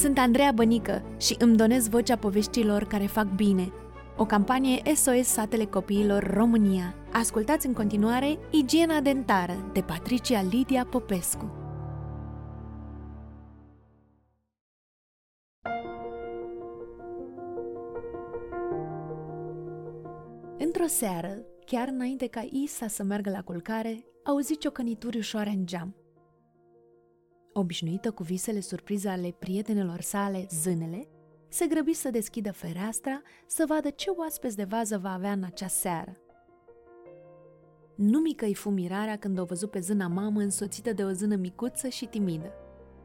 Sunt Andreea Bănică și îmi donez vocea poveștilor care fac bine. O campanie SOS Satele Copiilor România. Ascultați în continuare Igiena Dentară de Patricia Lidia Popescu. Într-o seară, chiar înainte ca Isa să meargă la culcare, auzi ciocănituri ușoare în geam. Obișnuită cu visele surprize ale prietenelor sale, zânele, se grăbi să deschidă fereastra să vadă ce oaspeți de vază va avea în acea seară. Nu mică i fu mirarea când o văzut pe zâna mamă însoțită de o zână micuță și timidă.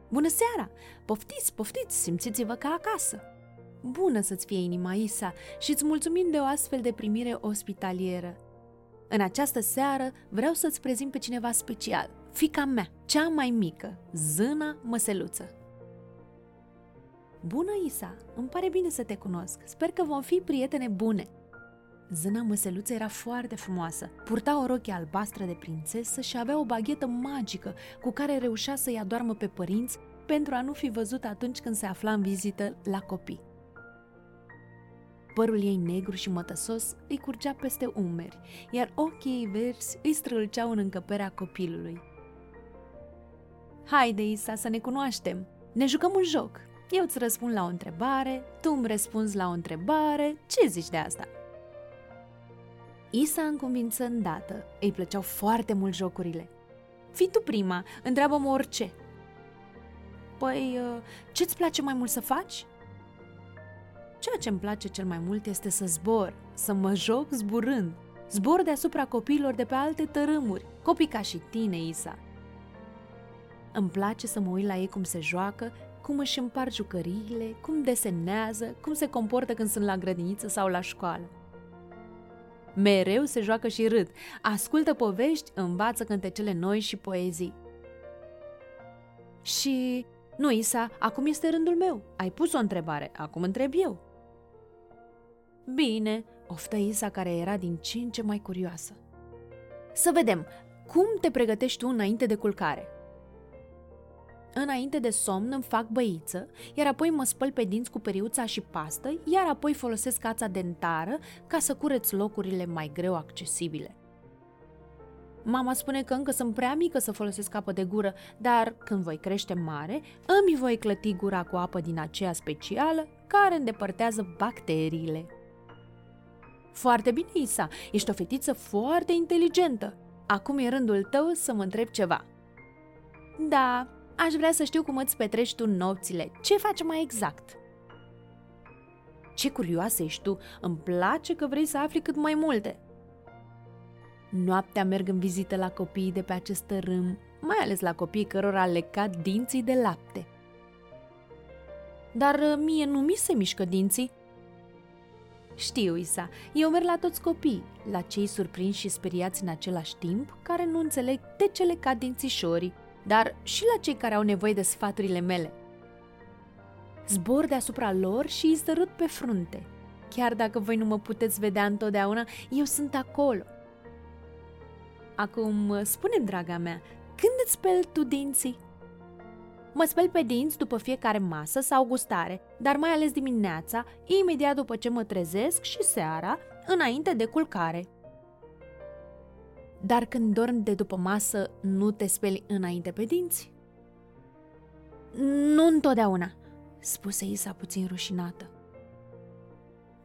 Bună seara! Poftiți, poftiți, simțiți-vă ca acasă! Bună să-ți fie inima, Isa, și îți mulțumim de o astfel de primire ospitalieră. În această seară vreau să-ți prezint pe cineva special, fica mea, cea mai mică, zâna măseluță. Bună, Isa! Îmi pare bine să te cunosc. Sper că vom fi prietene bune. Zâna măseluță era foarte frumoasă. Purta o rochie albastră de prințesă și avea o baghetă magică cu care reușea să-i adoarmă pe părinți pentru a nu fi văzut atunci când se afla în vizită la copii. Părul ei negru și mătăsos îi curgea peste umeri, iar ochii ei verzi îi străluceau în încăperea copilului. Haide, Isa, să ne cunoaștem! Ne jucăm un joc! Eu îți răspund la o întrebare, tu îmi răspunzi la o întrebare, ce zici de asta? Isa înconvință îndată, îi plăceau foarte mult jocurile. Fii tu prima, întreabă-mă orice. Păi, uh, ce-ți place mai mult să faci? Ceea ce îmi place cel mai mult este să zbor, să mă joc zburând. Zbor deasupra copiilor de pe alte tărâmuri, copii ca și tine, Isa. Îmi place să mă uit la ei cum se joacă, cum își împar jucăriile, cum desenează, cum se comportă când sunt la grădiniță sau la școală. Mereu se joacă și râd, ascultă povești, învață cântecele noi și poezii. Și nu, Isa, acum este rândul meu. Ai pus o întrebare, acum întreb eu. Bine, oftă Isa care era din ce în ce mai curioasă. Să vedem, cum te pregătești tu înainte de culcare? Înainte de somn îmi fac băiță, iar apoi mă spăl pe dinți cu periuța și pastă, iar apoi folosesc cața dentară ca să cureț locurile mai greu accesibile. Mama spune că încă sunt prea mică să folosesc apă de gură, dar când voi crește mare, îmi voi clăti gura cu apă din aceea specială care îndepărtează bacteriile. Foarte bine, Isa, ești o fetiță foarte inteligentă. Acum e rândul tău să mă întreb ceva. Da, aș vrea să știu cum îți petreci tu nopțile. Ce faci mai exact? Ce curioasă ești tu! Îmi place că vrei să afli cât mai multe. Noaptea merg în vizită la copiii de pe acest tărâm, mai ales la copiii cărora le cad dinții de lapte. Dar uh, mie nu mi se mișcă dinții. Știu, Isa, eu merg la toți copii, la cei surprinși și speriați în același timp, care nu înțeleg de ce le cad dințișorii, dar și la cei care au nevoie de sfaturile mele. Zbor deasupra lor și îi zărut pe frunte. Chiar dacă voi nu mă puteți vedea întotdeauna, eu sunt acolo – Acum, spune draga mea, când îți speli tu dinții? Mă speli pe dinți după fiecare masă sau gustare, dar mai ales dimineața, imediat după ce mă trezesc și seara, înainte de culcare. Dar când dormi de după masă, nu te speli înainte pe dinți? Nu întotdeauna, spuse Isa puțin rușinată.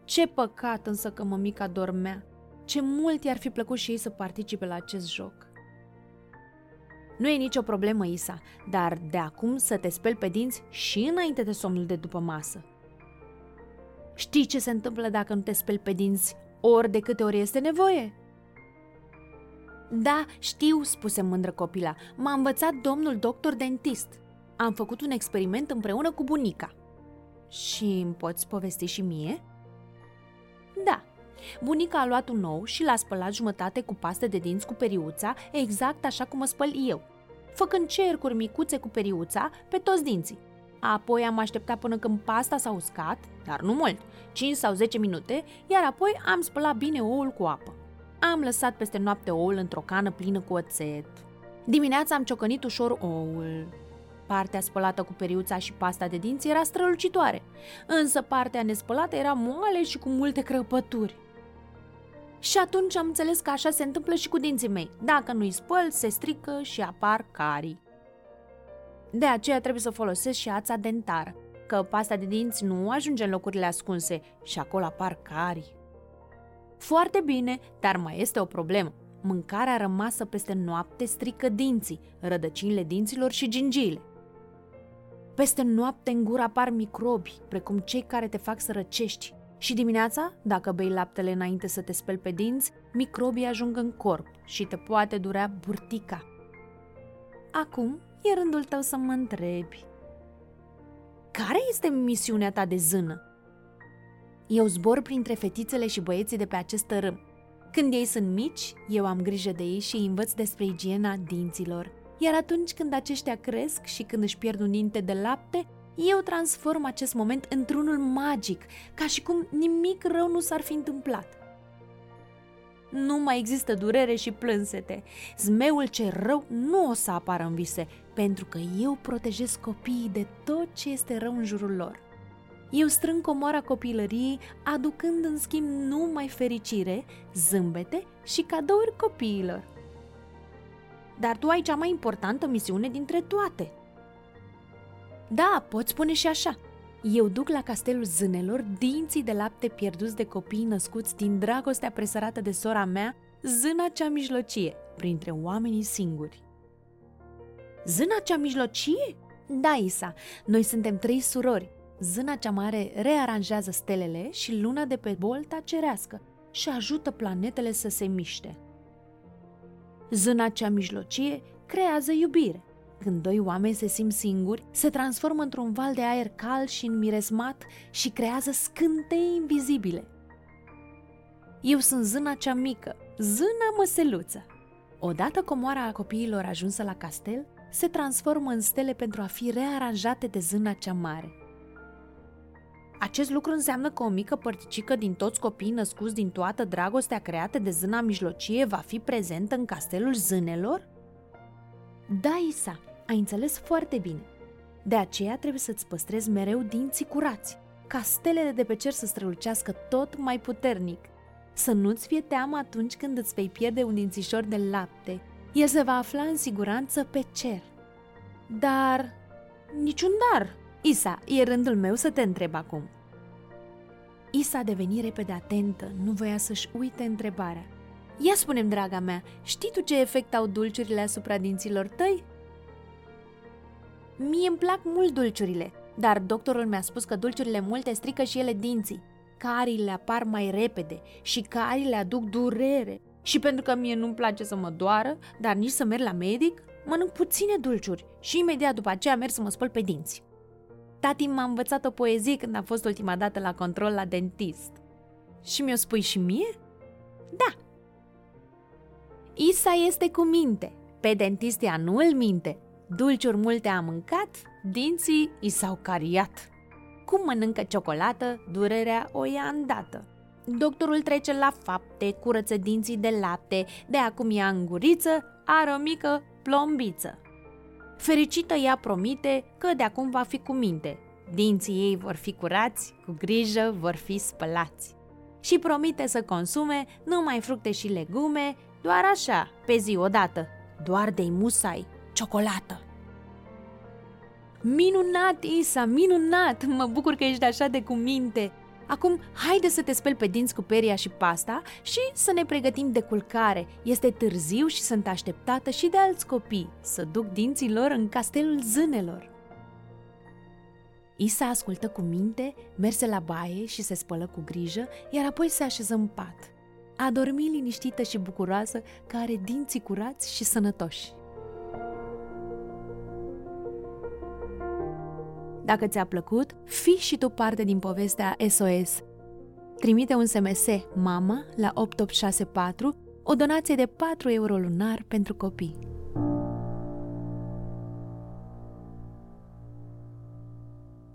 Ce păcat însă că mămica dormea. Ce mult i-ar fi plăcut și ei să participe la acest joc. Nu e nicio problemă, Isa, dar de acum să te speli pe dinți și înainte de somnul de după masă. Știi ce se întâmplă dacă nu te speli pe dinți ori de câte ori este nevoie? Da, știu, spuse mândră copila. M-a învățat domnul doctor dentist. Am făcut un experiment împreună cu bunica. Și îmi poți povesti și mie? Da, Bunica a luat un nou și l-a spălat jumătate cu paste de dinți cu periuța, exact așa cum mă spăl eu, făcând cercuri micuțe cu periuța pe toți dinții. Apoi am așteptat până când pasta s-a uscat, dar nu mult, 5 sau 10 minute, iar apoi am spălat bine oul cu apă. Am lăsat peste noapte oul într-o cană plină cu oțet. Dimineața am ciocănit ușor oul. Partea spălată cu periuța și pasta de dinți era strălucitoare, însă partea nespălată era moale și cu multe crăpături. Și atunci am înțeles că așa se întâmplă și cu dinții mei. Dacă nu-i spăl, se strică și apar carii. De aceea trebuie să folosesc și ața dentară, că pasta de dinți nu ajunge în locurile ascunse și acolo apar carii. Foarte bine, dar mai este o problemă. Mâncarea rămasă peste noapte strică dinții, rădăcinile dinților și gingiile. Peste noapte în gură apar microbi, precum cei care te fac să răcești. Și dimineața, dacă bei laptele înainte să te speli pe dinți, microbii ajung în corp și te poate durea burtica. Acum e rândul tău să mă întrebi. Care este misiunea ta de zână? Eu zbor printre fetițele și băieții de pe acest tărâm. Când ei sunt mici, eu am grijă de ei și îi învăț despre igiena dinților. Iar atunci când aceștia cresc și când își pierd un dinte de lapte, eu transform acest moment într-unul magic, ca și cum nimic rău nu s-ar fi întâmplat. Nu mai există durere și plânsete. Zmeul ce rău nu o să apară în vise, pentru că eu protejez copiii de tot ce este rău în jurul lor. Eu strâng comoara copilăriei, aducând în schimb numai fericire, zâmbete și cadouri copiilor. Dar tu ai cea mai importantă misiune dintre toate. Da, poți spune și așa. Eu duc la castelul zânelor dinții de lapte pierduți de copii născuți din dragostea presărată de sora mea, zâna cea mijlocie, printre oamenii singuri. Zâna cea mijlocie? Da, Isa, noi suntem trei surori. Zâna cea mare rearanjează stelele și luna de pe bolta cerească și ajută planetele să se miște. Zâna cea mijlocie creează iubire. Când doi oameni se simt singuri, se transformă într-un val de aer cald și înmiresmat și creează scântei invizibile. Eu sunt zâna cea mică, zâna măseluță. Odată comoara copiilor ajunsă la castel, se transformă în stele pentru a fi rearanjate de zâna cea mare. Acest lucru înseamnă că o mică părticică din toți copiii născuți din toată dragostea creată de zâna mijlocie va fi prezentă în castelul zânelor? Da, Isa, ai înțeles foarte bine. De aceea trebuie să-ți păstrezi mereu dinții curați, ca stelele de pe cer să strălucească tot mai puternic. Să nu-ți fie teamă atunci când îți vei pierde un dințișor de lapte. El se va afla în siguranță pe cer. Dar... niciun dar, Isa, e rândul meu să te întreb acum. Isa deveni repede atentă, nu voia să-și uite întrebarea. Ia spunem, draga mea, știi tu ce efect au dulciurile asupra dinților tăi? Mie îmi plac mult dulciurile, dar doctorul mi-a spus că dulciurile multe strică și ele dinții. Carile apar mai repede și carile aduc durere. Și pentru că mie nu-mi place să mă doară, dar nici să merg la medic, mănânc puține dulciuri și imediat după aceea merg să mă spăl pe dinți. Tati m-a învățat o poezie când a fost ultima dată la control la dentist. Și mi-o spui și mie? Da. Isa este cu minte. Pe dentist ea nu îl minte. Dulciuri multe a mâncat, dinții i s-au cariat. Cum mănâncă ciocolată, durerea o ia îndată. Doctorul trece la fapte, curăță dinții de lapte, de acum ia în guriță, are o mică plombiță. Fericită ea promite că de acum va fi cu minte. Dinții ei vor fi curați, cu grijă vor fi spălați. Și promite să consume numai fructe și legume, doar așa, pe zi odată, doar de musai, ciocolată. Minunat, Isa, minunat! Mă bucur că ești așa de cuminte! Acum, haide să te speli pe dinți cu peria și pasta și să ne pregătim de culcare. Este târziu și sunt așteptată și de alți copii să duc dinții lor în castelul zânelor. Isa ascultă cu minte, merse la baie și se spălă cu grijă, iar apoi se așeză în pat. A dormit liniștită și bucuroasă că are dinții curați și sănătoși. Dacă ți-a plăcut, fii și tu parte din povestea SOS. Trimite un SMS MAMA la 8864, o donație de 4 euro lunar pentru copii.